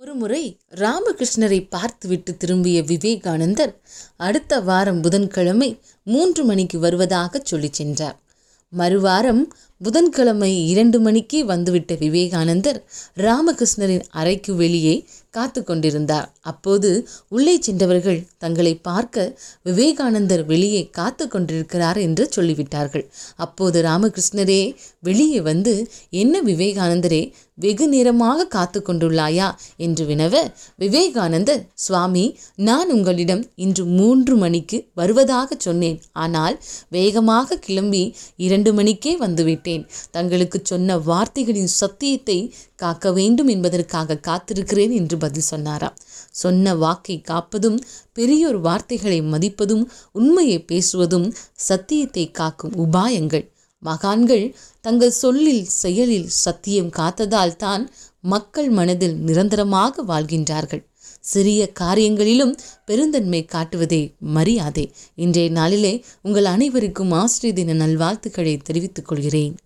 ஒருமுறை ராமகிருஷ்ணரை பார்த்துவிட்டு திரும்பிய விவேகானந்தர் அடுத்த வாரம் புதன்கிழமை மூன்று மணிக்கு வருவதாக சொல்லிச் சென்றார். மறுவாரம் புதன்கிழமை இரண்டு மணிக்கு வந்துவிட்ட விவேகானந்தர் ராமகிருஷ்ணரின் அறைக்கு வெளியே காத்து கொண்டிருந்தார். அப்போது உள்ளே சென்றவர்கள் தங்களை பார்க்க விவேகானந்தர் வெளியே காத்து கொண்டிருக்கிறார் என்று சொல்லிவிட்டார்கள். அப்போது ராமகிருஷ்ணரே வெளியே வந்து என்ன விவேகானந்தரே வெகு நேரமாக காத்து கொண்டுள்ளாயா என்று வினவ விவேகானந்தர் சுவாமி நான் உங்களிடம் இன்று மூன்று மணிக்கு வருவதாக சொன்னேன். ஆனால் வேகமாக கிளம்பி இரண்டு இரண்டு மணிக்கே வந்துவிட்டேன். தங்களுக்கு சொன்ன வார்த்தைகளின் சத்தியத்தை காக்க வேண்டும் என்பதற்காக காத்திருக்கிறேன் என்று பதில் சொன்னாராம் சொன்ன வாக்கை காப்பதும் பெரியோர் வார்த்தைகளை மதிப்பதும் உண்மையை பேசுவதும் சத்தியத்தை காக்கும் உபாயங்கள். மகான்கள் தங்கள் சொல்லில் செயலில் சத்தியம் காத்ததால் தான் மக்கள் மனதில் நிரந்தரமாக வாழ்கின்றார்கள். சிறிய காரியங்களிலும் பெருந்தன்மை காட்டுவதே மரியாதை. இன்றைய நாளிலே உங்கள் அனைவருக்கும் ஆசிரியர் தின நல்வாழ்த்துக்களை தெரிவித்துக் கொள்கிறேன்.